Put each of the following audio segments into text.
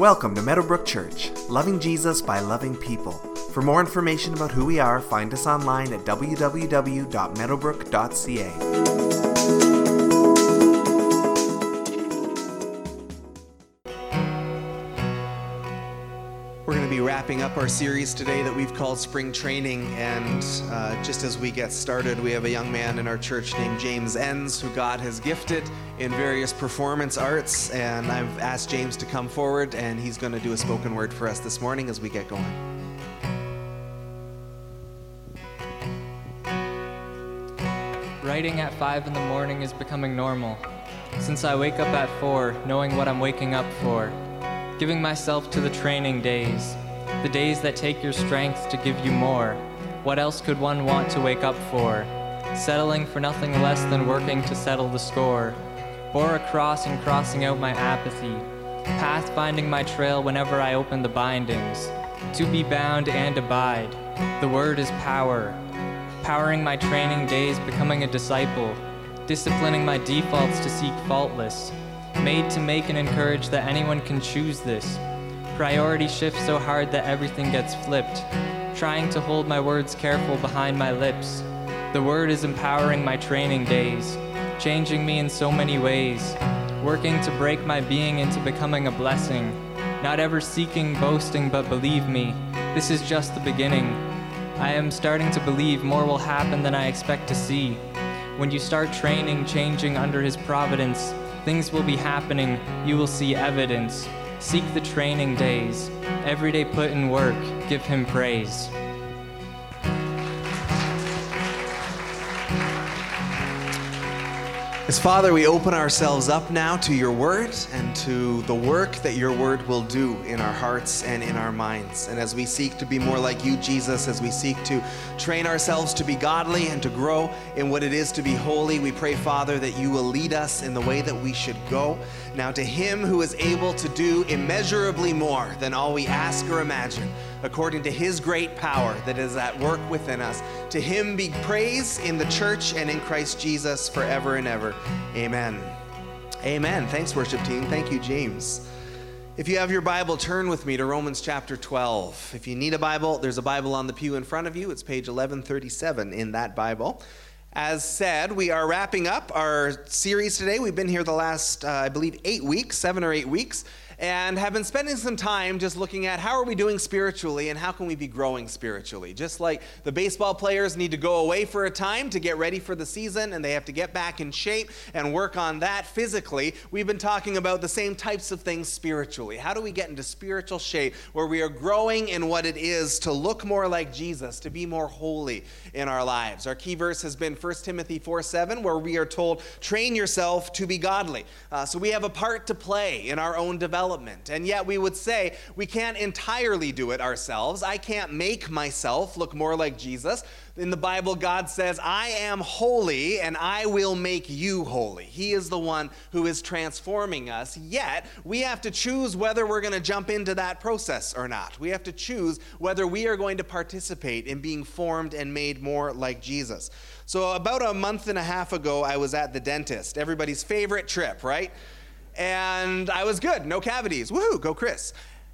Welcome to Meadowbrook Church, loving Jesus by loving people. For more information about who we are, find us online at www.meadowbrook.ca. wrapping up our series today that we've called Spring Training. And uh, just as we get started, we have a young man in our church named James Enns, who God has gifted in various performance arts. And I've asked James to come forward, and he's going to do a spoken word for us this morning as we get going. Writing at 5 in the morning is becoming normal. Since I wake up at 4, knowing what I'm waking up for. Giving myself to the training days, the days that take your strength to give you more. What else could one want to wake up for? Settling for nothing less than working to settle the score. Bore across and crossing out my apathy. Path finding my trail whenever I open the bindings. To be bound and abide. The word is power. Powering my training days, becoming a disciple. Disciplining my defaults to seek faultless made to make and encourage that anyone can choose this. Priority shifts so hard that everything gets flipped. Trying to hold my words careful behind my lips. The word is empowering my training days, changing me in so many ways. Working to break my being into becoming a blessing. Not ever seeking boasting, but believe me, this is just the beginning. I am starting to believe more will happen than I expect to see. When you start training, changing under His providence, Things will be happening, you will see evidence. Seek the training days. Every day put in work, give him praise. As Father, we open ourselves up now to your word and to the work that your word will do in our hearts and in our minds. And as we seek to be more like you, Jesus, as we seek to train ourselves to be godly and to grow in what it is to be holy, we pray, Father, that you will lead us in the way that we should go. Now, to him who is able to do immeasurably more than all we ask or imagine, according to his great power that is at work within us, to him be praise in the church and in Christ Jesus forever and ever. Amen. Amen. Thanks, worship team. Thank you, James. If you have your Bible, turn with me to Romans chapter 12. If you need a Bible, there's a Bible on the pew in front of you. It's page 1137 in that Bible. As said, we are wrapping up our series today. We've been here the last, uh, I believe, eight weeks, seven or eight weeks and have been spending some time just looking at how are we doing spiritually and how can we be growing spiritually. Just like the baseball players need to go away for a time to get ready for the season and they have to get back in shape and work on that physically, we've been talking about the same types of things spiritually. How do we get into spiritual shape where we are growing in what it is to look more like Jesus, to be more holy in our lives? Our key verse has been 1 Timothy 4 7, where we are told, train yourself to be godly. Uh, so we have a part to play in our own development development. And yet we would say we can't entirely do it ourselves. I can't make myself look more like Jesus. In the Bible, God says, I am holy and I will make you holy. He is the one who is transforming us. Yet, we have to choose whether we're going to jump into that process or not. We have to choose whether we are going to participate in being formed and made more like Jesus. So, about a month and a half ago, I was at the dentist. Everybody's favorite trip, right? And I was good, no cavities. Woohoo, go Chris.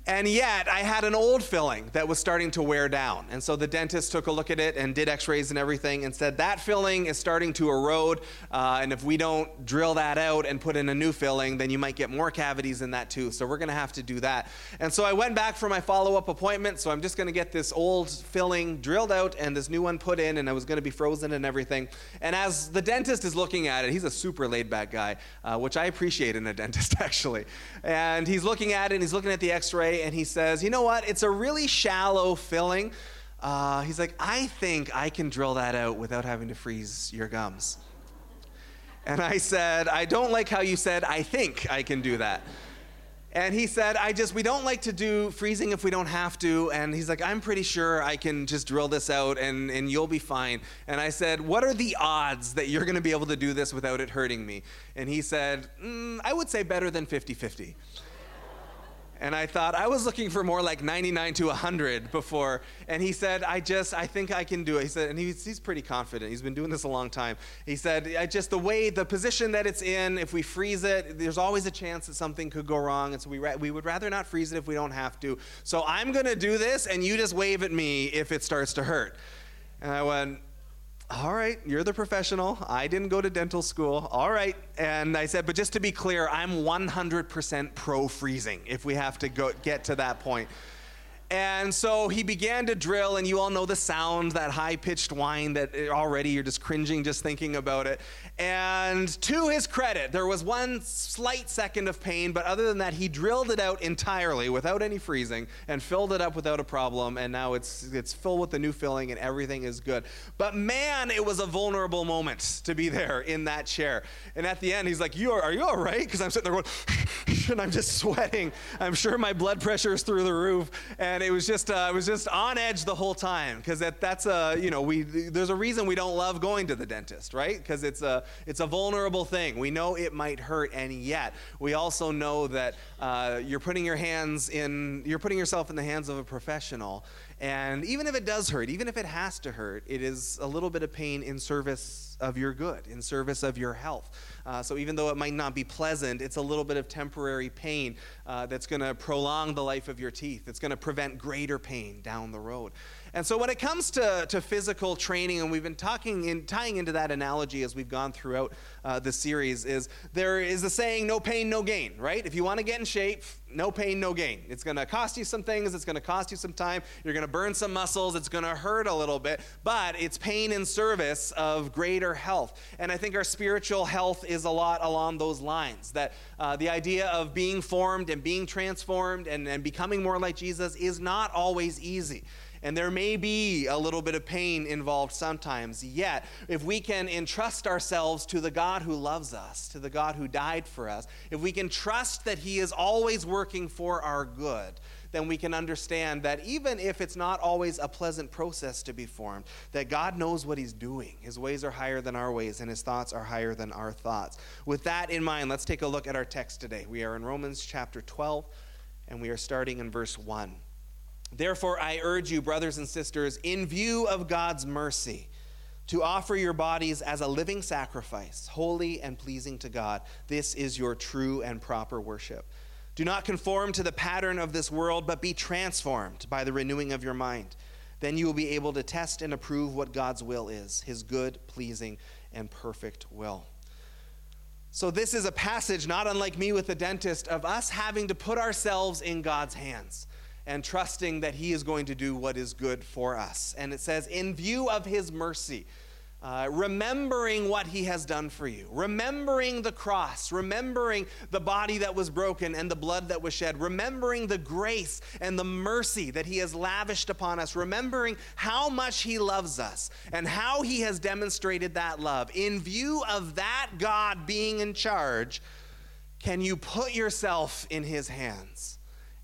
And yet, I had an old filling that was starting to wear down. And so the dentist took a look at it and did x rays and everything and said, That filling is starting to erode. Uh, and if we don't drill that out and put in a new filling, then you might get more cavities in that too. So we're going to have to do that. And so I went back for my follow up appointment. So I'm just going to get this old filling drilled out and this new one put in. And I was going to be frozen and everything. And as the dentist is looking at it, he's a super laid back guy, uh, which I appreciate in a dentist actually. And he's looking at it and he's looking at the x ray and he says, You know what? It's a really shallow filling. Uh, he's like, I think I can drill that out without having to freeze your gums. And I said, I don't like how you said, I think I can do that. And he said, I just, we don't like to do freezing if we don't have to. And he's like, I'm pretty sure I can just drill this out and, and you'll be fine. And I said, What are the odds that you're going to be able to do this without it hurting me? And he said, mm, I would say better than 50 50. And I thought, I was looking for more like 99 to 100 before. And he said, I just, I think I can do it. He said, and he's, he's pretty confident. He's been doing this a long time. He said, I just, the way, the position that it's in, if we freeze it, there's always a chance that something could go wrong. And so we, we would rather not freeze it if we don't have to. So I'm going to do this, and you just wave at me if it starts to hurt. And I went, all right, you're the professional. I didn't go to dental school. All right. And I said, but just to be clear, I'm 100% pro freezing if we have to go get to that point. And so he began to drill, and you all know the sound, that high pitched whine that already you're just cringing just thinking about it. And to his credit, there was one slight second of pain, but other than that, he drilled it out entirely without any freezing and filled it up without a problem. And now it's, it's filled with the new filling, and everything is good. But man, it was a vulnerable moment to be there in that chair. And at the end, he's like, you are, are you all right? Because I'm sitting there going, and I'm just sweating. I'm sure my blood pressure is through the roof. And it was just uh, it was just on edge the whole time because that, that's a you know we there's a reason we don't love going to the dentist right because it's a it's a vulnerable thing we know it might hurt and yet we also know that uh, you're putting your hands in you're putting yourself in the hands of a professional and even if it does hurt even if it has to hurt it is a little bit of pain in service of your good in service of your health uh, so even though it might not be pleasant, it's a little bit of temporary pain uh, that's going to prolong the life of your teeth. It's going to prevent greater pain down the road. And so when it comes to, to physical training, and we've been talking in, tying into that analogy as we've gone throughout uh, the series, is there is a saying, no pain, no gain, right? If you want to get in shape, no pain, no gain. It's going to cost you some things, it's going to cost you some time, you're going to burn some muscles, it's going to hurt a little bit, but it's pain in service of greater health. And I think our spiritual health is a lot along those lines. That uh, the idea of being formed and being transformed and, and becoming more like Jesus is not always easy. And there may be a little bit of pain involved sometimes. Yet, if we can entrust ourselves to the God who loves us, to the God who died for us, if we can trust that He is always working for our good, then we can understand that even if it's not always a pleasant process to be formed, that God knows what He's doing. His ways are higher than our ways, and His thoughts are higher than our thoughts. With that in mind, let's take a look at our text today. We are in Romans chapter 12, and we are starting in verse 1. Therefore, I urge you, brothers and sisters, in view of God's mercy, to offer your bodies as a living sacrifice, holy and pleasing to God. This is your true and proper worship. Do not conform to the pattern of this world, but be transformed by the renewing of your mind. Then you will be able to test and approve what God's will is, his good, pleasing, and perfect will. So, this is a passage, not unlike me with the dentist, of us having to put ourselves in God's hands and trusting that He is going to do what is good for us. And it says, in view of His mercy, uh, remembering what He has done for you, remembering the cross, remembering the body that was broken and the blood that was shed, remembering the grace and the mercy that He has lavished upon us, remembering how much He loves us and how He has demonstrated that love. In view of that God being in charge, can you put yourself in His hands?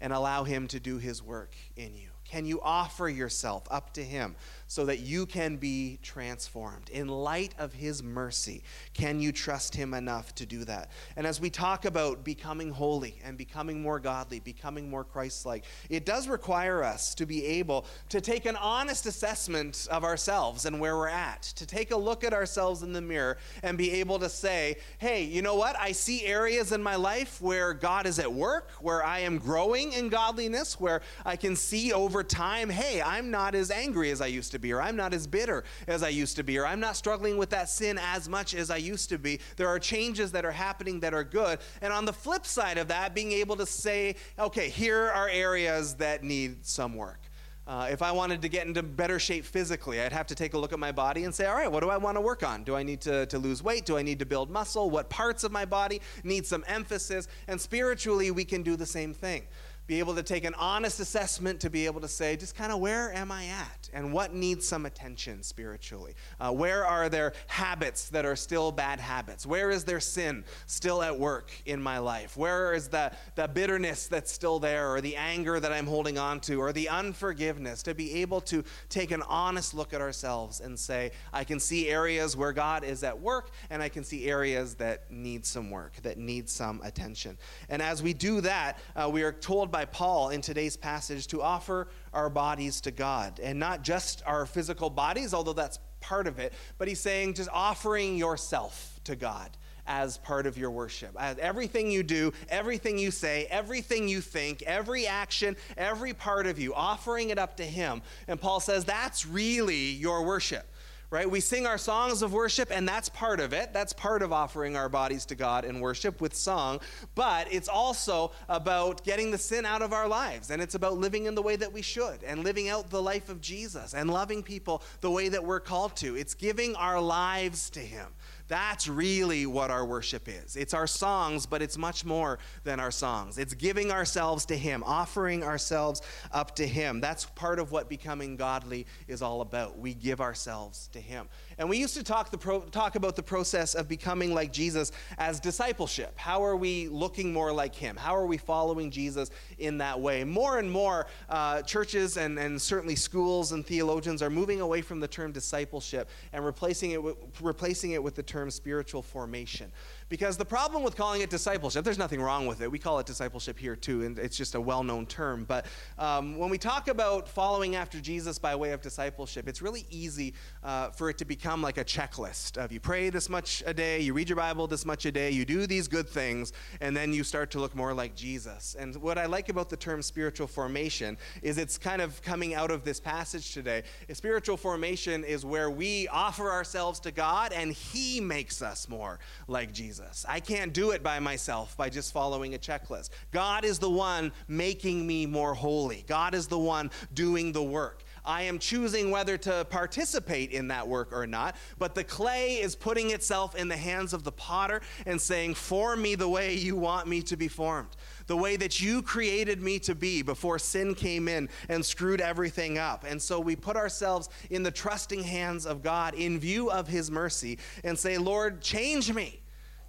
And allow Him to do His work in you? Can you offer yourself up to Him so that you can be transformed. In light of His mercy, can you trust Him enough to do that? And as we talk about becoming holy and becoming more godly, becoming more Christ like, it does require us to be able to take an honest assessment of ourselves and where we're at, to take a look at ourselves in the mirror and be able to say, hey, you know what? I see areas in my life where God is at work, where I am growing in godliness, where I can see over time, hey, I'm not as angry as I used to be, or I'm not as bitter as I used to be, or I'm not struggling with that sin as much as I used to be. There are changes that are happening that are good. And on the flip side of that, being able to say, okay, here are areas that need some work. Uh, if I wanted to get into better shape physically, I'd have to take a look at my body and say, all right, what do I want to work on? Do I need to, to lose weight? Do I need to build muscle? What parts of my body need some emphasis? And spiritually, we can do the same thing be able to take an honest assessment to be able to say, just kind of where am I at and what needs some attention spiritually? Uh, where are there habits that are still bad habits? Where is there sin still at work in my life? Where is the, the bitterness that's still there or the anger that I'm holding on to or the unforgiveness? To be able to take an honest look at ourselves and say, I can see areas where God is at work and I can see areas that need some work, that need some attention. And as we do that, uh, we are told by Paul in today's passage to offer our bodies to God, and not just our physical bodies, although that's part of it, but he's saying just offering yourself to God as part of your worship. Everything you do, everything you say, everything you think, every action, every part of you, offering it up to Him. And Paul says that's really your worship right? We sing our songs of worship, and that's part of it. That's part of offering our bodies to God in worship with song. But it's also about getting the sin out of our lives, and it's about living in the way that we should, and living out the life of Jesus, and loving people the way that we're called to. It's giving our lives to Him. That's really what our worship is. It's our songs, but it's much more than our songs. It's giving ourselves to Him, offering ourselves up to Him. That's part of what becoming godly is all about. We give ourselves to Him. And we used to talk, the pro- talk about the process of becoming like Jesus as discipleship. How are we looking more like Him? How are we following Jesus in that way? More and more uh, churches and, and certainly schools and theologians are moving away from the term discipleship and replacing it with, replacing it with the term spiritual formation. Because the problem with calling it discipleship, there's nothing wrong with it. We call it discipleship here too, and it's just a well known term. But um, when we talk about following after Jesus by way of discipleship, it's really easy uh, for it to become like a checklist of you pray this much a day, you read your Bible this much a day, you do these good things, and then you start to look more like Jesus. And what I like about the term spiritual formation is it's kind of coming out of this passage today. Spiritual formation is where we offer ourselves to God and He makes us more like Jesus. Jesus. I can't do it by myself by just following a checklist. God is the one making me more holy, God is the one doing the work. I am choosing whether to participate in that work or not, but the clay is putting itself in the hands of the potter and saying, Form me the way you want me to be formed, the way that you created me to be before sin came in and screwed everything up. And so we put ourselves in the trusting hands of God in view of his mercy and say, Lord, change me.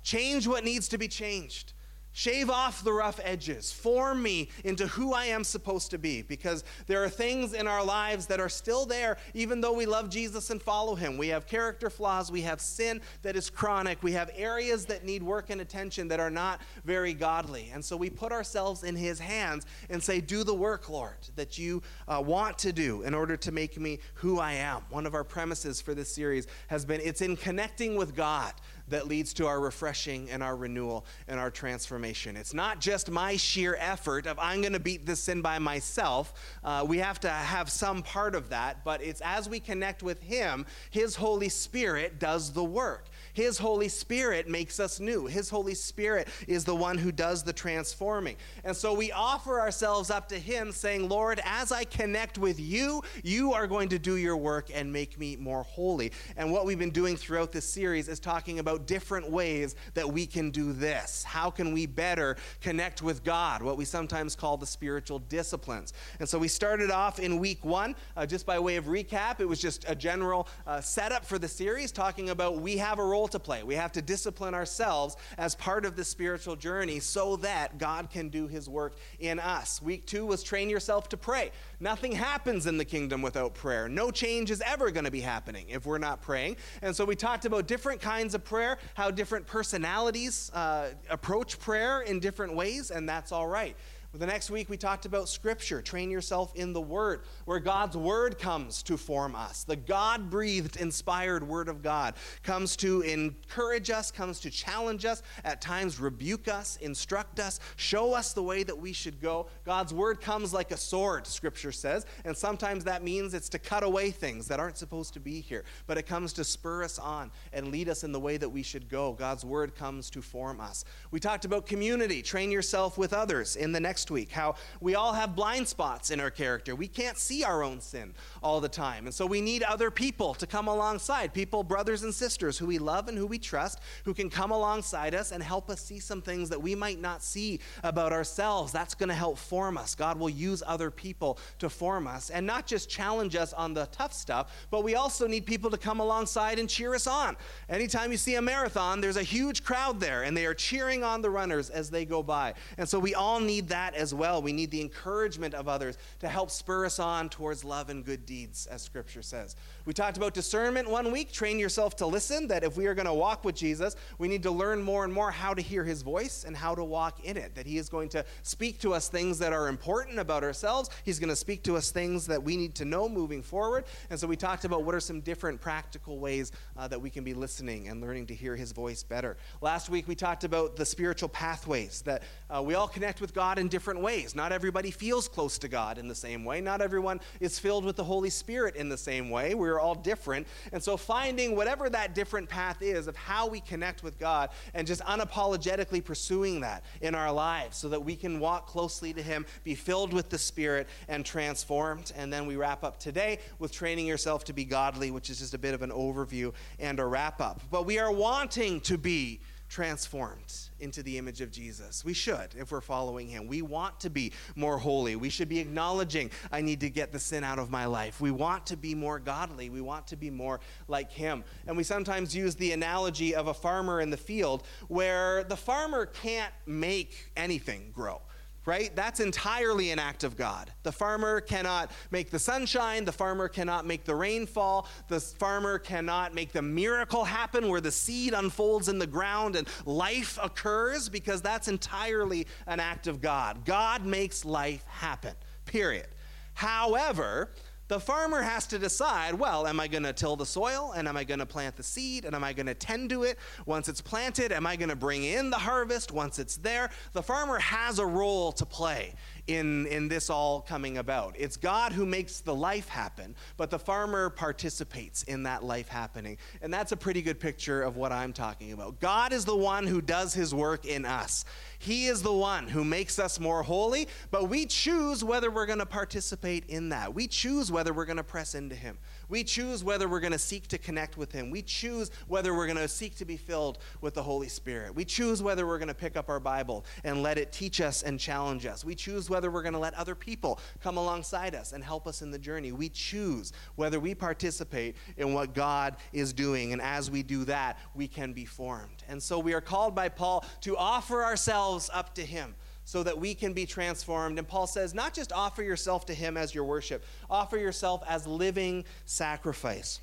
Change what needs to be changed. Shave off the rough edges. Form me into who I am supposed to be because there are things in our lives that are still there even though we love Jesus and follow him. We have character flaws, we have sin that is chronic, we have areas that need work and attention that are not very godly. And so we put ourselves in his hands and say, Do the work, Lord, that you uh, want to do in order to make me who I am. One of our premises for this series has been it's in connecting with God that leads to our refreshing and our renewal and our transformation. It's not just my sheer effort of I'm going to beat this sin by myself. Uh, we have to have some part of that, but it's as we connect with Him, His Holy Spirit does the work. His Holy Spirit makes us new. His Holy Spirit is the one who does the transforming. And so we offer ourselves up to Him, saying, Lord, as I connect with you, you are going to do your work and make me more holy. And what we've been doing throughout this series is talking about different ways that we can do this. How can we better connect with God, what we sometimes call the spiritual disciplines? And so we started off in week one, uh, just by way of recap. It was just a general uh, setup for the series, talking about we have a role role to play. We have to discipline ourselves as part of the spiritual journey so that God can do his work in us. Week two was train yourself to pray. Nothing happens in the kingdom without prayer. No change is ever going to be happening if we're not praying. And so we talked about different kinds of prayer, how different personalities uh, approach prayer in different ways, and that's all right. The next week, we talked about Scripture. Train yourself in the Word, where God's Word comes to form us. The God breathed, inspired Word of God comes to encourage us, comes to challenge us, at times rebuke us, instruct us, show us the way that we should go. God's Word comes like a sword, Scripture says, and sometimes that means it's to cut away things that aren't supposed to be here, but it comes to spur us on and lead us in the way that we should go. God's Word comes to form us. We talked about community. Train yourself with others in the next next week, how we all have blind spots in our character. We can't see our own sin all the time. And so we need other people to come alongside people, brothers and sisters who we love and who we trust, who can come alongside us and help us see some things that we might not see about ourselves. That's going to help form us. God will use other people to form us and not just challenge us on the tough stuff, but we also need people to come alongside and cheer us on. Anytime you see a marathon, there's a huge crowd there and they are cheering on the runners as they go by. And so we all need that as well. We need the encouragement of others to help spur us on towards love and good deeds, as Scripture says. We talked about discernment one week. Train yourself to listen, that if we are going to walk with Jesus, we need to learn more and more how to hear his voice and how to walk in it. That he is going to speak to us things that are important about ourselves. He's going to speak to us things that we need to know moving forward. And so we talked about what are some different practical ways uh, that we can be listening and learning to hear his voice better. Last week we talked about the spiritual pathways, that uh, we all connect with God in different ways. Not everybody feels close to God in the same way, not everyone is filled with the Holy Spirit in the same way. We're all different. And so finding whatever that different path is of how we connect with God and just unapologetically pursuing that in our lives so that we can walk closely to Him, be filled with the Spirit, and transformed. And then we wrap up today with training yourself to be godly, which is just a bit of an overview and a wrap up. But we are wanting to be transformed into the image of Jesus. We should, if we're following him. We want to be more holy. We should be acknowledging, I need to get the sin out of my life. We want to be more godly. We want to be more like him. And we sometimes use the analogy of a farmer in the field where the farmer can't make anything grow right? That's entirely an act of God. The farmer cannot make the sunshine, the farmer cannot make the rainfall, the farmer cannot make the miracle happen where the seed unfolds in the ground and life occurs because that's entirely an act of God. God makes life happen, period. However, the farmer has to decide well, am I going to till the soil and am I going to plant the seed and am I going to tend to it once it's planted? Am I going to bring in the harvest once it's there? The farmer has a role to play in, in this all coming about. It's God who makes the life happen, but the farmer participates in that life happening. And that's a pretty good picture of what I'm talking about. God is the one who does his work in us. He is the one who makes us more holy, but we choose whether we're going to participate in that. We choose whether we're going to press into him. We choose whether we're going to seek to connect with him. We choose whether we're going to seek to be filled with the Holy Spirit. We choose whether we're going to pick up our Bible and let it teach us and challenge us. We choose whether we're going to let other people come alongside us and help us in the journey. We choose whether we participate in what God is doing. And as we do that, we can be formed. And so we are called by Paul to offer ourselves up to Him so that we can be transformed. And Paul says, not just offer yourself to Him as your worship, offer yourself as living sacrifice.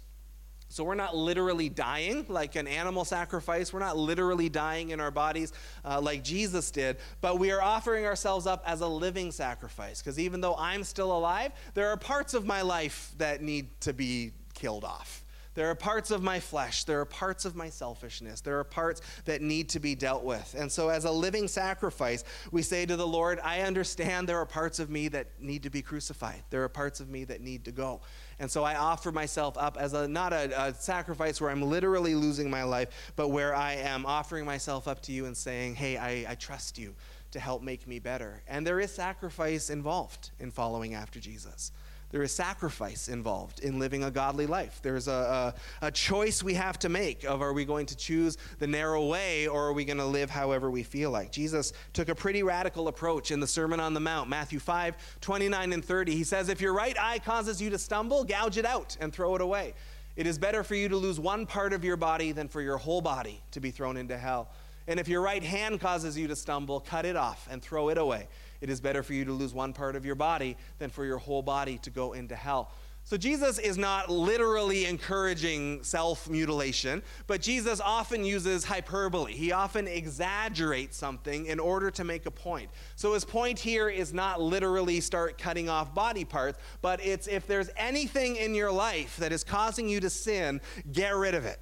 So we're not literally dying like an animal sacrifice. We're not literally dying in our bodies uh, like Jesus did, but we are offering ourselves up as a living sacrifice. Because even though I'm still alive, there are parts of my life that need to be killed off. There are parts of my flesh. There are parts of my selfishness. There are parts that need to be dealt with. And so, as a living sacrifice, we say to the Lord, I understand there are parts of me that need to be crucified. There are parts of me that need to go. And so, I offer myself up as a, not a, a sacrifice where I'm literally losing my life, but where I am offering myself up to you and saying, Hey, I, I trust you to help make me better. And there is sacrifice involved in following after Jesus. There is sacrifice involved in living a godly life. There's a, a, a, choice we have to make of are we going to choose the narrow way or are we going to live however we feel like. Jesus took a pretty radical approach in the Sermon on the Mount, Matthew 5, 29 and 30. He says, If your right eye causes you to stumble, gouge it out and throw it away. It is better for you to lose one part of your body than for your whole body to be thrown into hell. And if your right hand causes you to stumble, cut it off and throw it away. It is better for you to lose one part of your body than for your whole body to go into hell. So Jesus is not literally encouraging self mutilation, but Jesus often uses hyperbole. He often exaggerates something in order to make a point. So his point here is not literally start cutting off body parts, but it's if there's anything in your life that is causing you to sin, get rid of it.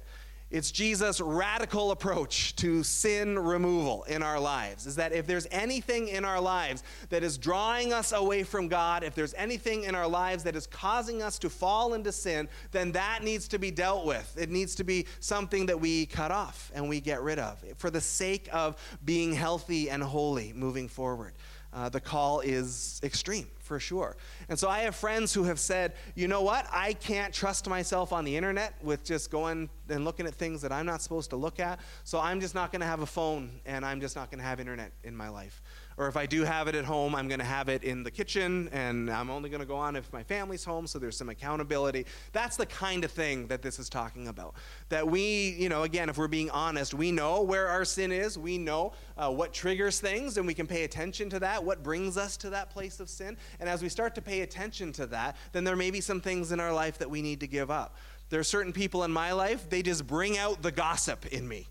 It's Jesus' radical approach to sin removal in our lives. Is that if there's anything in our lives that is drawing us away from God, if there's anything in our lives that is causing us to fall into sin, then that needs to be dealt with. It needs to be something that we cut off and we get rid of for the sake of being healthy and holy moving forward. Uh, the call is extreme for sure. And so I have friends who have said, you know what, I can't trust myself on the internet with just going and looking at things that I'm not supposed to look at, so I'm just not going to have a phone and I'm just not going to have internet in my life. Or if I do have it at home, I'm going to have it in the kitchen and I'm only going to go on if my family's home, so there's some accountability. That's the kind of thing that this is talking about. That we, you know, again, if we're being honest, we know where our sin is, we know uh, what triggers things, and we can pay attention to that that? What brings us to that place of sin? And as we start to pay attention to that, then there may be some things in our life that we need to give up. There are certain people in my life, they just bring out the gossip in me.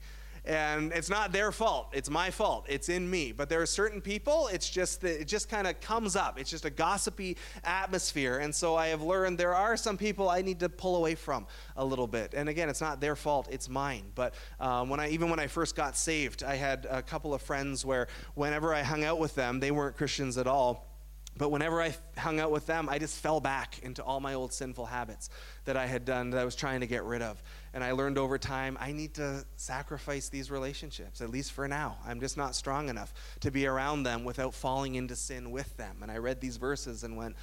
And it's not their fault. It's my fault. It's in me. But there are certain people, it's just that it just kind of comes up. It's just a gossipy atmosphere. And so I have learned there are some people I need to pull away from a little bit. And again, it's not their fault. It's mine. But um, when I even when I first got saved, I had a couple of friends where whenever I hung out with them, they weren't Christians at all but whenever I hung out with them, I just fell back into all my old sinful habits that I had done that I was trying to get rid of. And I learned over time I need to sacrifice these relationships, at least for now. I'm just not strong enough to be around them without falling into sin with them. And I read these verses and went,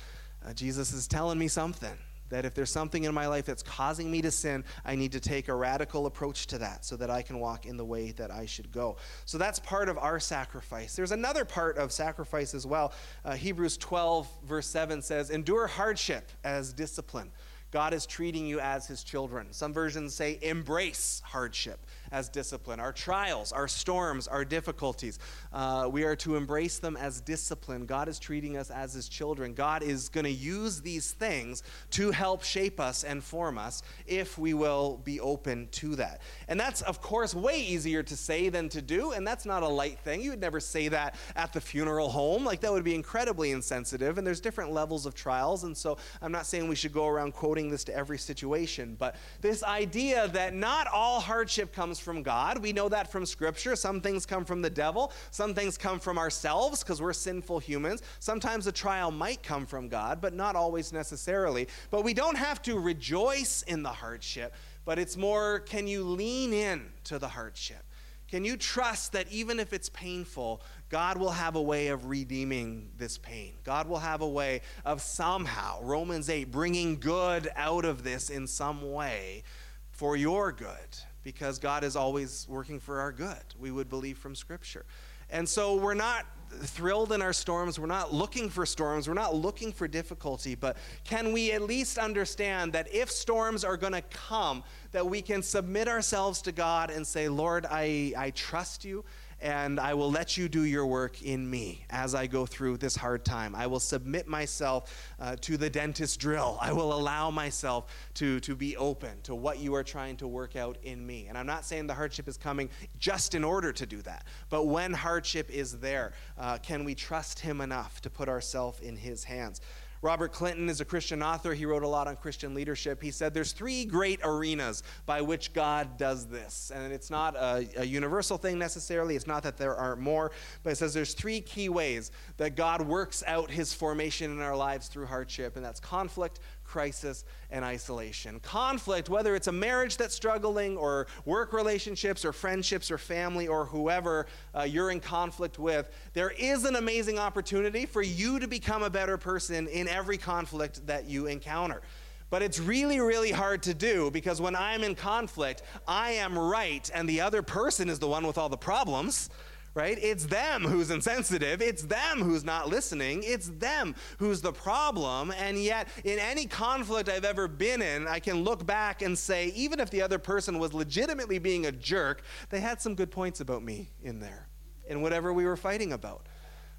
uh, Jesus is telling me something that if there's something in my life that's causing me to sin, I need to take a radical approach to that so that I can walk in the way that I should go. So that's part of our sacrifice. There's another part of sacrifice as well. Uh, Hebrews 12, verse 7 says, Endure hardship as discipline. God is treating you as his children. Some versions say embrace hardship as discipline. Our trials, our storms, our difficulties, uh, we are to embrace them as discipline. God is treating us as his children. God is going to use these things to help shape us and form us if we will be open to that. And that's, of course, way easier to say than to do. And that's not a light thing. You would never say that at the funeral home. Like, that would be incredibly insensitive. And there's different levels of trials. And so I'm not saying we should go around quoting this to every situation. But this idea that not all hardship comes from God, we know that from Scripture. Some things come from the devil, some things come from ourselves because we're sinful humans. Sometimes a trial might come from God, but not always necessarily. But we don't have to rejoice in the hardship, but it's more can you lean in to the hardship? Can you trust that even if it's painful, God will have a way of redeeming this pain? God will have a way of somehow, Romans 8, bringing good out of this in some way for your good, because God is always working for our good, we would believe from Scripture. And so we're not thrilled in our storms. We're not looking for storms. We're not looking for difficulty. But can we at least understand that if storms are going to come, that we can submit ourselves to God and say, Lord, I, I trust you and I will let you do your work in me as I go through this hard time. I will submit myself uh, to the dentist drill. I will allow myself to, to be open to what you are trying to work out in me. And I'm not saying the hardship is coming just in order to do that, but when hardship is there, uh, can we trust Him enough to put ourselves in His hands? Robert Clinton is a Christian author. He wrote a lot on Christian leadership. He said there's three great arenas by which God does this. And it's not a, a universal thing necessarily. It's not that there aren't more, but it says there's three key ways that God works out his formation in our lives through hardship, and that's conflict, crisis, and isolation. Conflict, whether it's a marriage that's struggling, or work relationships, or friendships, or family, or whoever uh, you're in conflict with, there is an amazing opportunity for you to become a better person in every conflict that you encounter. But it's really, really hard to do because when I'm in conflict, I am right, and the other person is the one with all the problems right? It's them who's insensitive. It's them who's not listening. It's them who's the problem. And yet, in any conflict I've ever been in, I can look back and say, even if the other person was legitimately being a jerk, they had some good points about me in there, in whatever we were fighting about.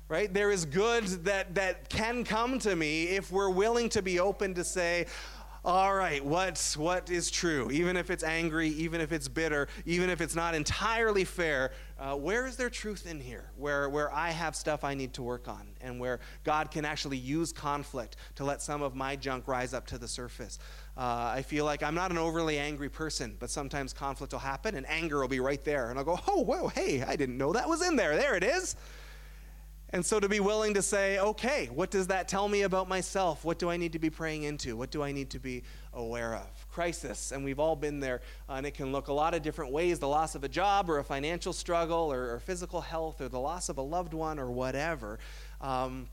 Right? There is good that, that can come to me if we're willing to be open to say, all right, what, what is true? Even if it's angry, even if it's bitter, even if it's not entirely fair, uh, where is there truth in here? Where, where I have stuff I need to work on, and where God can actually use conflict to let some of my junk rise up to the surface. Uh, I feel like I'm not an overly angry person, but sometimes conflict will happen, and anger will be right there. And I'll go, oh, whoa, hey, I didn't know that was in there. There it is. And so to be willing to say, okay, what does that tell me about myself? What do I need to be praying into? What do I need to be aware of? Crisis, and we've all been there, uh, and it can look a lot of different ways the loss of a job, or a financial struggle, or, or physical health, or the loss of a loved one, or whatever. Um,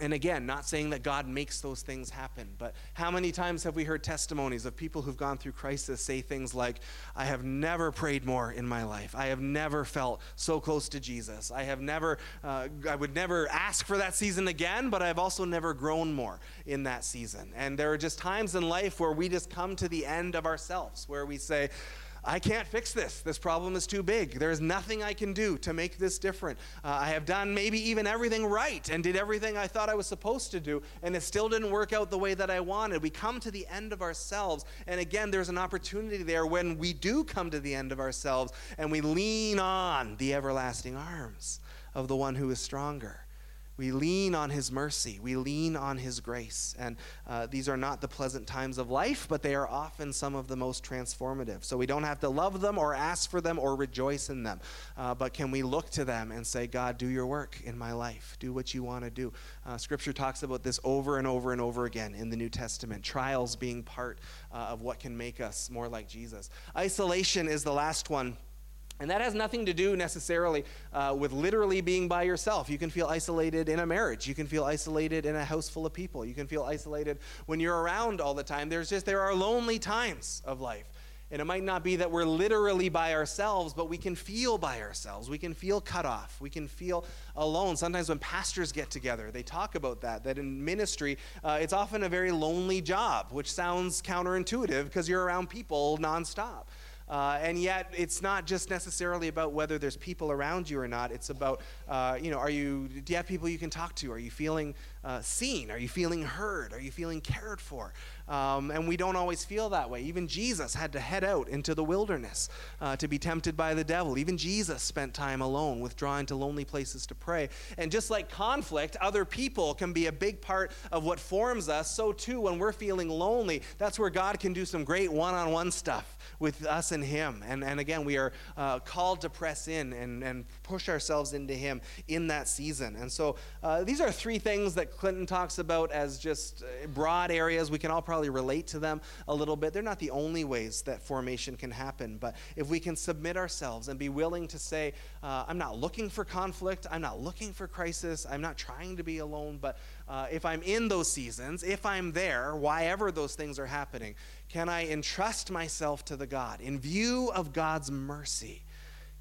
and again, not saying that God makes those things happen, but how many times have we heard testimonies of people who've gone through crisis say things like, I have never prayed more in my life. I have never felt so close to Jesus. I have never, uh, I would never ask for that season again, but I've also never grown more in that season. And there are just times in life where we just come to the end of ourselves, where we say, I can't fix this. This problem is too big. There is nothing I can do to make this different. Uh, I have done maybe even everything right and did everything I thought I was supposed to do, and it still didn't work out the way that I wanted. We come to the end of ourselves, and again, there's an opportunity there when we do come to the end of ourselves and we lean on the everlasting arms of the one who is stronger. We lean on His mercy. We lean on His grace. And uh, these are not the pleasant times of life, but they are often some of the most transformative. So we don't have to love them or ask for them or rejoice in them. Uh, but can we look to them and say, God, do your work in my life? Do what you want to do. Uh, scripture talks about this over and over and over again in the New Testament. Trials being part uh, of what can make us more like Jesus. Isolation is the last one. And that has nothing to do necessarily uh, with literally being by yourself. You can feel isolated in a marriage. You can feel isolated in a house full of people. You can feel isolated when you're around all the time. There's just, there are lonely times of life. And it might not be that we're literally by ourselves, but we can feel by ourselves. We can feel cut off. We can feel alone. Sometimes when pastors get together, they talk about that, that in ministry, uh, it's often a very lonely job, which sounds counterintuitive because you're around people nonstop. Uh, and yet, it's not just necessarily about whether there's people around you or not. It's about, uh, you know, are you, do you have people you can talk to? Are you feeling uh, seen? Are you feeling heard? Are you feeling cared for? Um, and we don't always feel that way. Even Jesus had to head out into the wilderness uh, to be tempted by the devil. Even Jesus spent time alone, withdrawing to lonely places to pray. And just like conflict, other people can be a big part of what forms us. So, too, when we're feeling lonely, that's where God can do some great one on one stuff with us and Him. And, and again, we are uh, called to press in and, and push ourselves into Him in that season. And so uh, these are three things that Clinton talks about as just uh, broad areas. We can all probably relate to them a little bit. They're not the only ways that formation can happen, but if we can submit ourselves and be willing to say, uh, I'm not looking for conflict, I'm not looking for crisis, I'm not trying to be alone, but uh, if I'm in those seasons, if I'm there, why ever those things are happening, can I entrust myself to the God in view of God's mercy?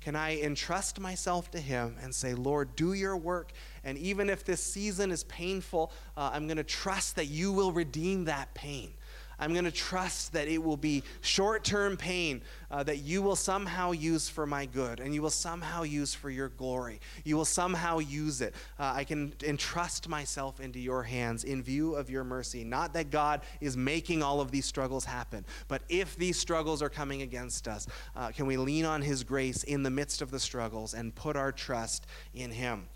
Can I entrust myself to Him and say, Lord, do your work? And even if this season is painful, uh, I'm going to trust that you will redeem that pain. I'm going to trust that it will be short term pain uh, that you will somehow use for my good and you will somehow use for your glory. You will somehow use it. Uh, I can entrust myself into your hands in view of your mercy. Not that God is making all of these struggles happen, but if these struggles are coming against us, uh, can we lean on his grace in the midst of the struggles and put our trust in him?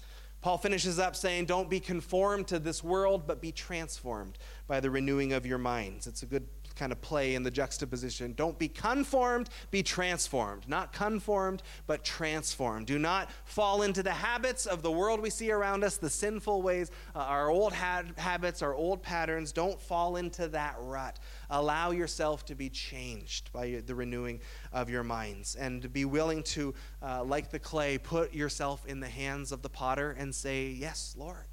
Paul finishes up saying, Don't be conformed to this world, but be transformed by the renewing of your minds. It's a good kind of play in the juxtaposition. Don't be conformed, be transformed. Not conformed, but transformed. Do not fall into the habits of the world we see around us, the sinful ways, uh, our old ha- habits, our old patterns. Don't fall into that rut. Allow yourself to be changed by the renewing of your minds and be willing to, uh, like the clay, put yourself in the hands of the potter and say, Yes, Lord,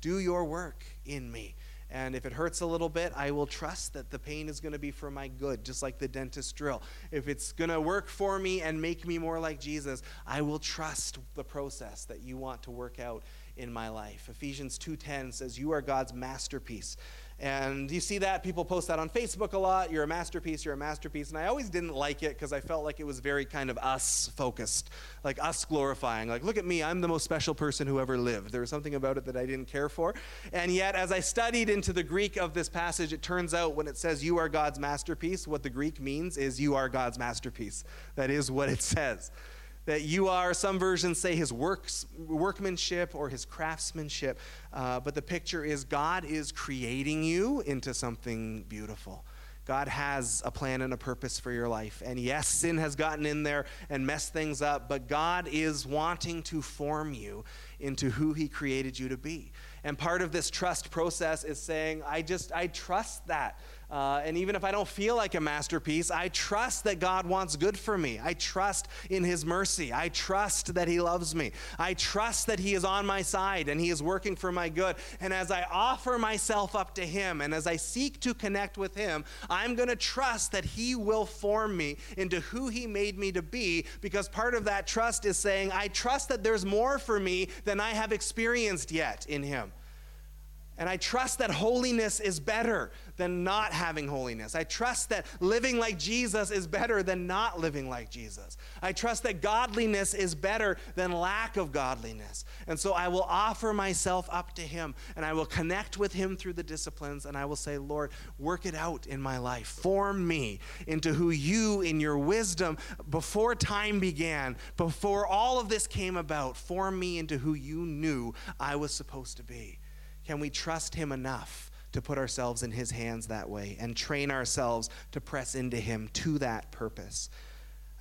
do your work in me. And if it hurts a little bit, I will trust that the pain is going to be for my good, just like the dentist drill. If it's going to work for me and make me more like Jesus, I will trust the process that you want to work out in my life. Ephesians 2:10 says you are God's masterpiece. And you see that people post that on Facebook a lot. You're a masterpiece, you're a masterpiece. And I always didn't like it because I felt like it was very kind of us focused, like us glorifying. Like, look at me, I'm the most special person who ever lived. There was something about it that I didn't care for. And yet, as I studied into the Greek of this passage, it turns out when it says you are God's masterpiece, what the Greek means is you are God's masterpiece. That is what it says that you are, some versions say his works, workmanship or his craftsmanship, uh, but the picture is God is creating you into something beautiful. God has a plan and a purpose for your life. And yes, sin has gotten in there and messed things up, but God is wanting to form you into who He created you to be. And part of this trust process is saying, I just, I trust that. Uh, and even if I don't feel like a masterpiece, I trust that God wants good for me. I trust in His mercy. I trust that He loves me. I trust that He is on my side and He is working for my good. And as I offer myself up to Him and as I seek to connect with Him, I'm going to trust that He will form me into who He made me to be because part of that trust is saying, I trust that there's more for me than I have experienced yet in Him. And I trust that holiness is better than not having holiness. I trust that living like Jesus is better than not living like Jesus. I trust that godliness is better than lack of godliness. And so I will offer myself up to Him and I will connect with Him through the disciplines and I will say, Lord, work it out in my life. Form me into who you, in your wisdom, before time began, before all of this came about, form me into who you knew I was supposed to be. Can we trust Him enough to put ourselves in His hands that way and train ourselves to press into Him to that purpose?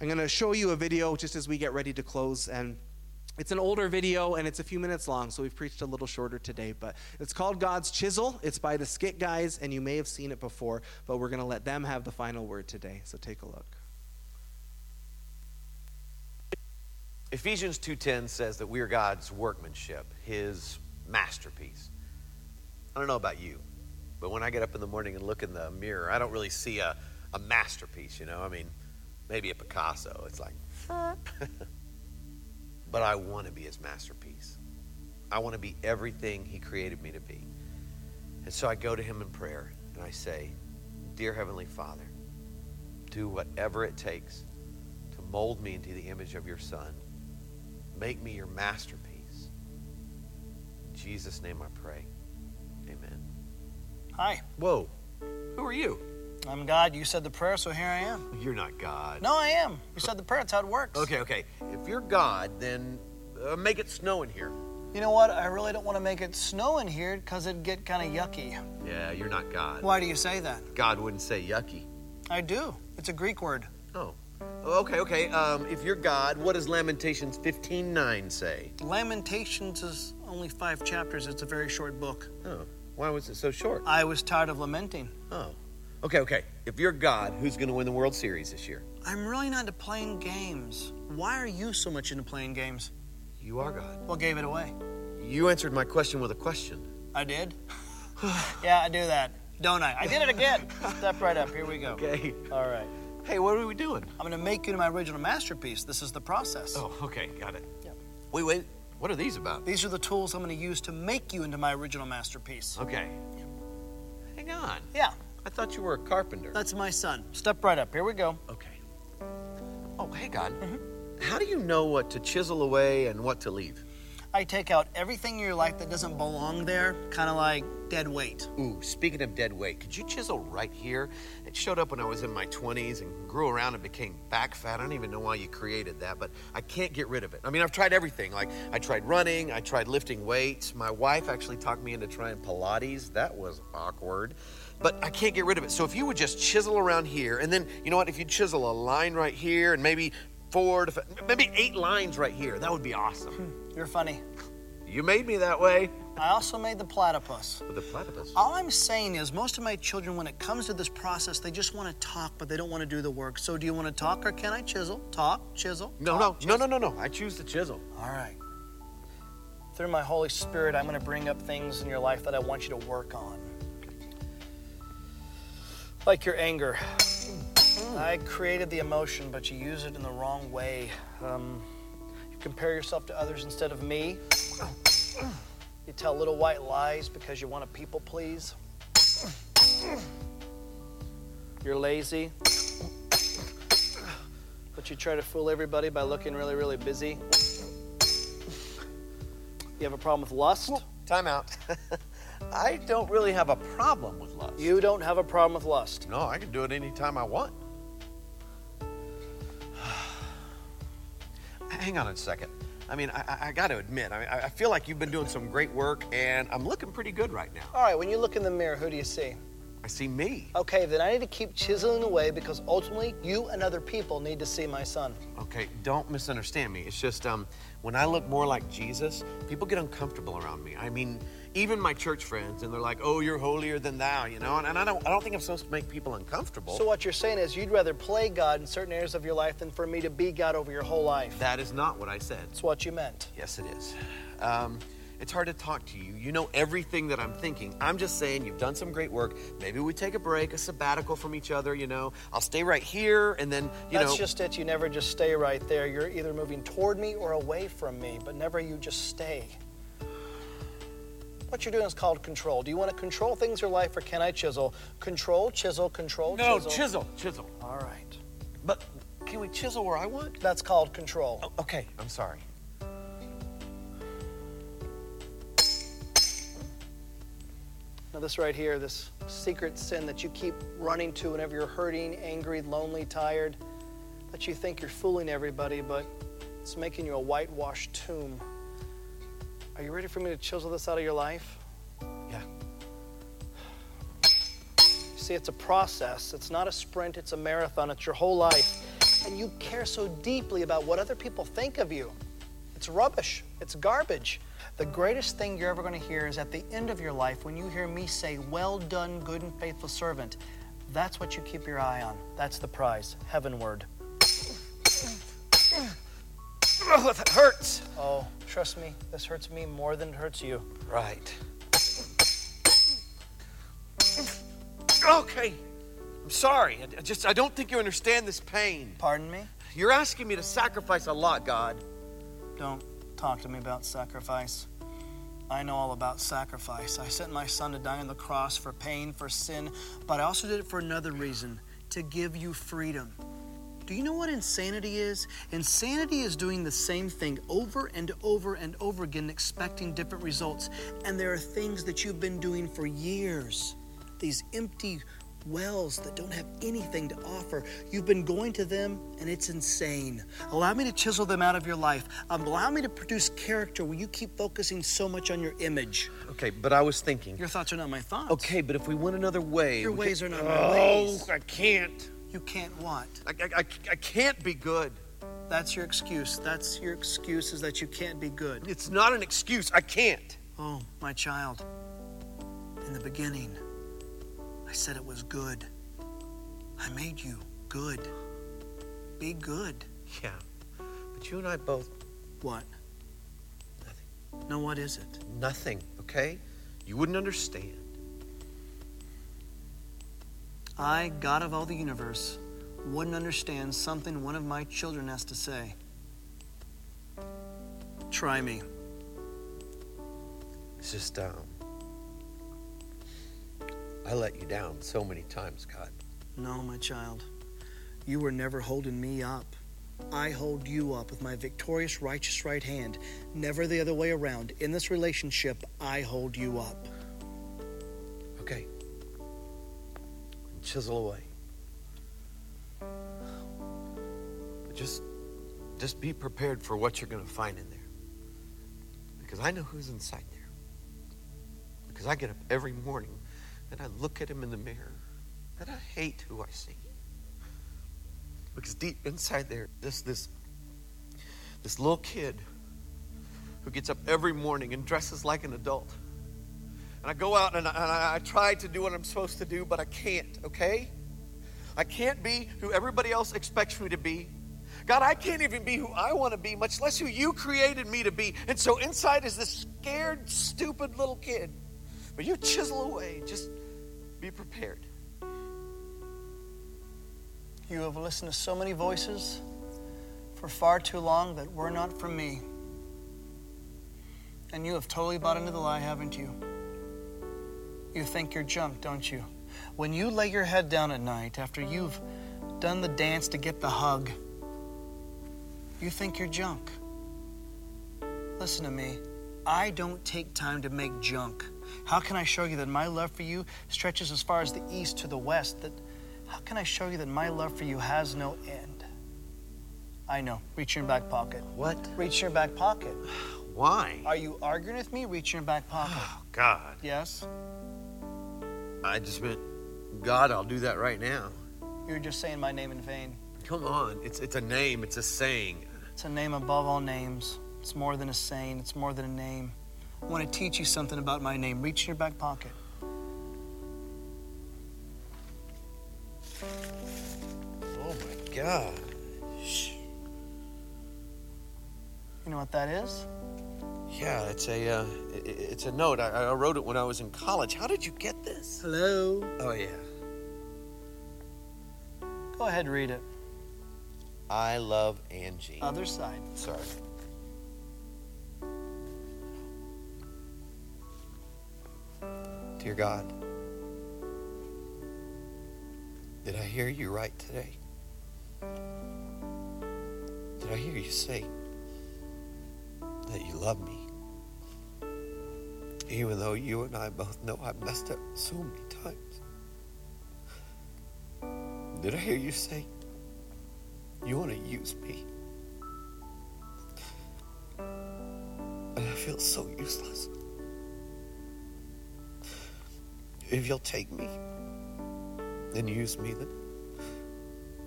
I'm going to show you a video just as we get ready to close. And it's an older video and it's a few minutes long, so we've preached a little shorter today. But it's called God's Chisel. It's by the Skit Guys, and you may have seen it before, but we're going to let them have the final word today. So take a look. Ephesians 2:10 says that we are God's workmanship, his masterpiece. I don't know about you, but when I get up in the morning and look in the mirror, I don't really see a, a masterpiece, you know? I mean, maybe a Picasso. It's like, but I want to be his masterpiece. I want to be everything he created me to be. And so I go to him in prayer and I say, Dear Heavenly Father, do whatever it takes to mold me into the image of your Son. Make me your masterpiece. In Jesus' name I pray. Amen. Hi, Whoa. Who are you? I'm God. You said the prayer, so here I am. You're not God. No, I am. You said the prayer. That's how it works. Okay, okay. If you're God, then uh, make it snow in here. You know what? I really don't want to make it snow in here because it'd get kind of yucky. Yeah, you're not God. Why do you say that? God wouldn't say yucky. I do. It's a Greek word. Oh. Okay, okay. Um, if you're God, what does Lamentations 15:9 say? Lamentations is only five chapters. It's a very short book. Oh. Why was it so short? I was tired of lamenting. Oh. Okay, okay. If you're God, who's going to win the World Series this year? I'm really not into playing games. Why are you so much into playing games? You are God. What gave it away? You answered my question with a question. I did? yeah, I do that. Don't I? I did it again. Step right up. Here we go. Okay. All right. Hey, what are we doing? I'm going to make you into my original masterpiece. This is the process. Oh, okay, got it. Yep. Wait, wait. What are these about? These are the tools I'm going to use to make you into my original masterpiece. Okay. Hang on. Yeah, I thought you were a carpenter. that's my son. Step right up. Here we go. Okay. Oh, hey, God. Mm-hmm. How do you know what to chisel away and what to leave? I take out everything in your life that doesn't belong there, kind of like dead weight. Ooh, speaking of dead weight, could you chisel right here? It showed up when I was in my 20s and grew around and became back fat. I don't even know why you created that, but I can't get rid of it. I mean, I've tried everything. Like, I tried running, I tried lifting weights. My wife actually talked me into trying Pilates. That was awkward. But I can't get rid of it. So if you would just chisel around here, and then, you know what, if you chisel a line right here, and maybe four to fi- maybe eight lines right here, that would be awesome. Hmm, you're funny. You made me that way. I also made the platypus. The platypus. All I'm saying is, most of my children, when it comes to this process, they just want to talk, but they don't want to do the work. So, do you want to talk or can I chisel? Talk, chisel. No, no, talk, no, chisel. no, no, no. I choose the chisel. All right. Through my Holy Spirit, I'm going to bring up things in your life that I want you to work on. Like your anger. I created the emotion, but you use it in the wrong way. Um, you compare yourself to others instead of me. You tell little white lies because you want to people please. You're lazy. But you try to fool everybody by looking really, really busy. You have a problem with lust? Time out. I don't really have a problem with lust. You don't have a problem with lust. No, I can do it anytime I want. Hang on a second. I mean, I, I, got to admit, I, mean, I feel like you've been doing some great work, and I'm looking pretty good right now. All right, when you look in the mirror, who do you see? I see me. Okay, then I need to keep chiseling away because ultimately you and other people need to see my son. Okay, don't misunderstand me. It's just um, when I look more like Jesus, people get uncomfortable around me. I mean, even my church friends, and they're like, "Oh, you're holier than thou," you know. And, and I don't, I don't think I'm supposed to make people uncomfortable. So what you're saying is you'd rather play God in certain areas of your life than for me to be God over your whole life. that is not what I said. That's what you meant. Yes, it is. Um, it's hard to talk to you. You know everything that I'm thinking. I'm just saying you've done some great work. Maybe we take a break, a sabbatical from each other. You know, I'll stay right here, and then you That's know. That's just it. You never just stay right there. You're either moving toward me or away from me, but never you just stay. What you're doing is called control. Do you want to control things in your life or can I chisel? Control, chisel, control, No, chisel. chisel, chisel. All right. But can we chisel where I want? That's called control. Oh, okay, I'm sorry. Now, this right here, this secret sin that you keep running to whenever you're hurting, angry, lonely, tired, that you think you're fooling everybody, but it's making you a whitewashed tomb. Are you ready for me to chisel this out of your life? Yeah. See, it's a process. It's not a sprint, it's a marathon. It's your whole life. And you care so deeply about what other people think of you. It's rubbish, it's garbage. The greatest thing you're ever going to hear is at the end of your life when you hear me say, Well done, good and faithful servant. That's what you keep your eye on. That's the prize, heavenward. Oh, that hurts. Oh, trust me, this hurts me more than it hurts you. Right. Okay. I'm sorry. I, I just I don't think you understand this pain. Pardon me? You're asking me to sacrifice a lot, God. Don't talk to me about sacrifice. I know all about sacrifice. I sent my son to die on the cross for pain, for sin, but I also did it for another reason to give you freedom. Do you know what insanity is? Insanity is doing the same thing over and over and over again, expecting different results. And there are things that you've been doing for years, these empty wells that don't have anything to offer. You've been going to them, and it's insane. Allow me to chisel them out of your life. Um, allow me to produce character where you keep focusing so much on your image. Okay, but I was thinking. Your thoughts are not my thoughts. Okay, but if we went another way. Your ways could- are not my ways. oh. I can't. You can't want. I, I, I, I can't be good. That's your excuse. That's your excuse is that you can't be good. It's not an excuse. I can't. Oh, my child. In the beginning, I said it was good. I made you good. Be good. Yeah. But you and I both. What? Nothing. No, what is it? Nothing, okay? You wouldn't understand. I, God of all the universe, wouldn't understand something one of my children has to say. Try me. It's just, um. I let you down so many times, God. No, my child. You were never holding me up. I hold you up with my victorious, righteous right hand, never the other way around. In this relationship, I hold you up. Chisel away. But just just be prepared for what you're going to find in there. Because I know who's inside there. Because I get up every morning and I look at him in the mirror and I hate who I see. Because deep inside there, this this this little kid who gets up every morning and dresses like an adult. And I go out and I, and I, try to do what I'm supposed to do, but I can't, okay? I can't be who everybody else expects me to be. God, I can't even be who I want to be, much less who you created me to be. And so inside is this scared, stupid little kid. But you chisel away. Just be prepared. You have listened to so many voices for far too long that were not from me. And you have totally bought into the lie, haven't you? You think you're junk, don't you? When you lay your head down at night after you've done the dance to get the hug, you think you're junk. Listen to me. I don't take time to make junk. How can I show you that my love for you stretches as far as the east to the west? That how can I show you that my love for you has no end? I know. Reach in your back pocket. What? Reach in your back pocket. Why? Are you arguing with me? Reach in your back pocket. Oh, God. Yes? I just meant, God, I'll do that right now. You're just saying my name in vain. Come on. It's, it's a name, it's a saying. It's a name above all names. It's more than a saying, it's more than a name. I want to teach you something about my name. Reach in your back pocket. Oh, my gosh. You know what that is? Yeah, it's a uh, it's a note. I, I wrote it when I was in college. How did you get this? Hello. Oh yeah. Go ahead, read it. I love Angie. Other side. Sorry. Dear God, did I hear you right today? Did I hear you say that you love me? Even though you and I both know I've messed up so many times. Did I hear you say you want to use me? And I feel so useless. If you'll take me and use me, then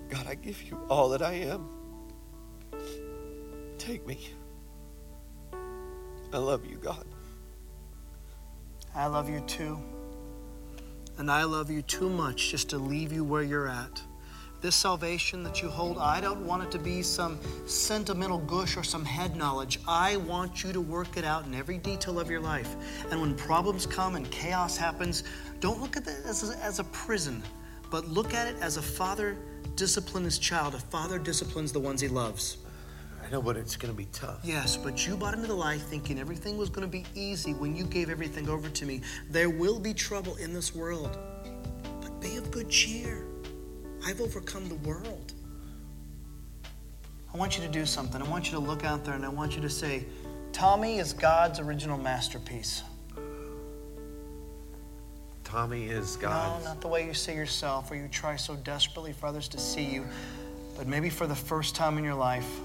God, I give you all that I am. Take me. I love you, God. I love you too. And I love you too much just to leave you where you're at. This salvation that you hold, I don't want it to be some sentimental gush or some head knowledge. I want you to work it out in every detail of your life. And when problems come and chaos happens, don't look at it as a, as a prison, but look at it as a father disciplines his child. A father disciplines the ones he loves. Know, but it's going to be tough. Yes, but you bought into the lie thinking everything was going to be easy when you gave everything over to me. There will be trouble in this world, but be of good cheer. I've overcome the world. I want you to do something. I want you to look out there and I want you to say, Tommy is God's original masterpiece. Tommy is God's. No, not the way you see yourself or you try so desperately for others to see you, but maybe for the first time in your life,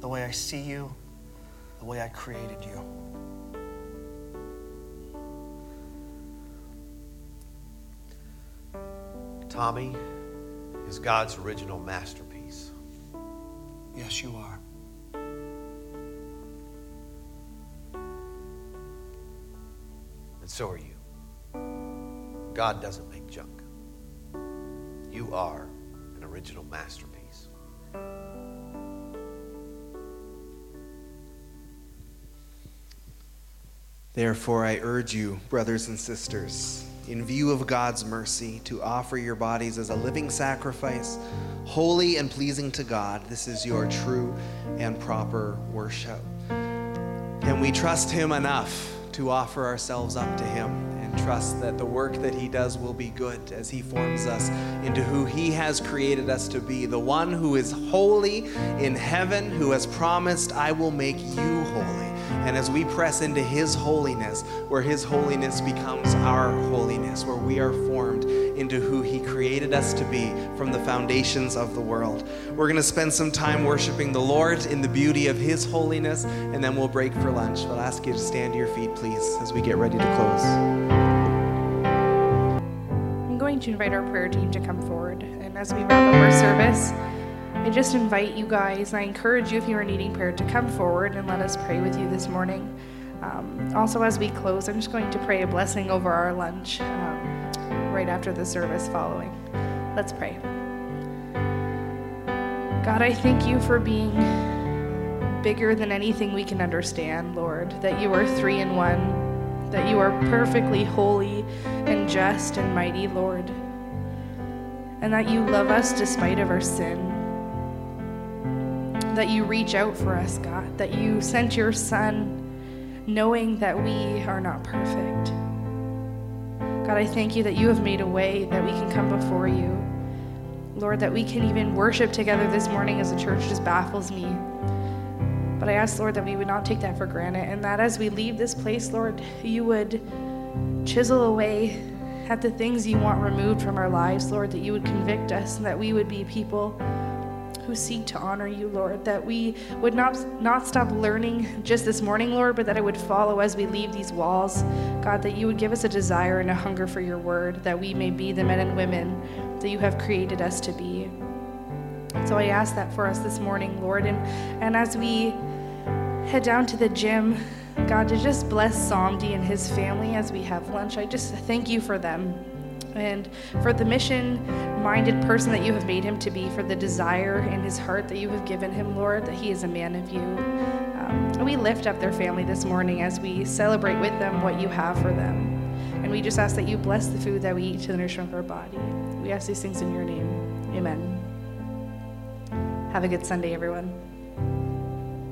the way I see you, the way I created you. Tommy is God's original masterpiece. Yes, you are. And so are you. God doesn't make junk. You are an original masterpiece. Therefore, I urge you, brothers and sisters, in view of God's mercy, to offer your bodies as a living sacrifice, holy and pleasing to God. This is your true and proper worship. Can we trust Him enough to offer ourselves up to Him and trust that the work that He does will be good as He forms us into who He has created us to be? The one who is holy in heaven, who has promised, I will make you holy. And as we press into His holiness, where His holiness becomes our holiness, where we are formed into who He created us to be from the foundations of the world, we're going to spend some time worshiping the Lord in the beauty of His holiness, and then we'll break for lunch. I'll ask you to stand to your feet, please, as we get ready to close. I'm going to invite our prayer team to come forward. And as we wrap up our service, I just invite you guys, I encourage you if you are needing prayer to come forward and let us pray with you this morning. Um, also, as we close, I'm just going to pray a blessing over our lunch um, right after the service following. Let's pray. God, I thank you for being bigger than anything we can understand, Lord, that you are three in one, that you are perfectly holy and just and mighty, Lord, and that you love us despite of our sin that you reach out for us, God, that you sent your Son knowing that we are not perfect. God, I thank you that you have made a way that we can come before you. Lord, that we can even worship together this morning as a church just baffles me. But I ask, Lord, that we would not take that for granted and that as we leave this place, Lord, you would chisel away at the things you want removed from our lives, Lord, that you would convict us and that we would be people who seek to honor you, Lord, that we would not, not stop learning just this morning, Lord, but that it would follow as we leave these walls. God, that you would give us a desire and a hunger for your word, that we may be the men and women that you have created us to be. So I ask that for us this morning, Lord. And, and as we head down to the gym, God, to just bless Somdi and his family as we have lunch, I just thank you for them and for the mission minded person that you have made him to be, for the desire in his heart that you have given him, Lord, that he is a man of you. Um, we lift up their family this morning as we celebrate with them what you have for them. And we just ask that you bless the food that we eat to the nourishment of our body. We ask these things in your name. Amen. Have a good Sunday, everyone.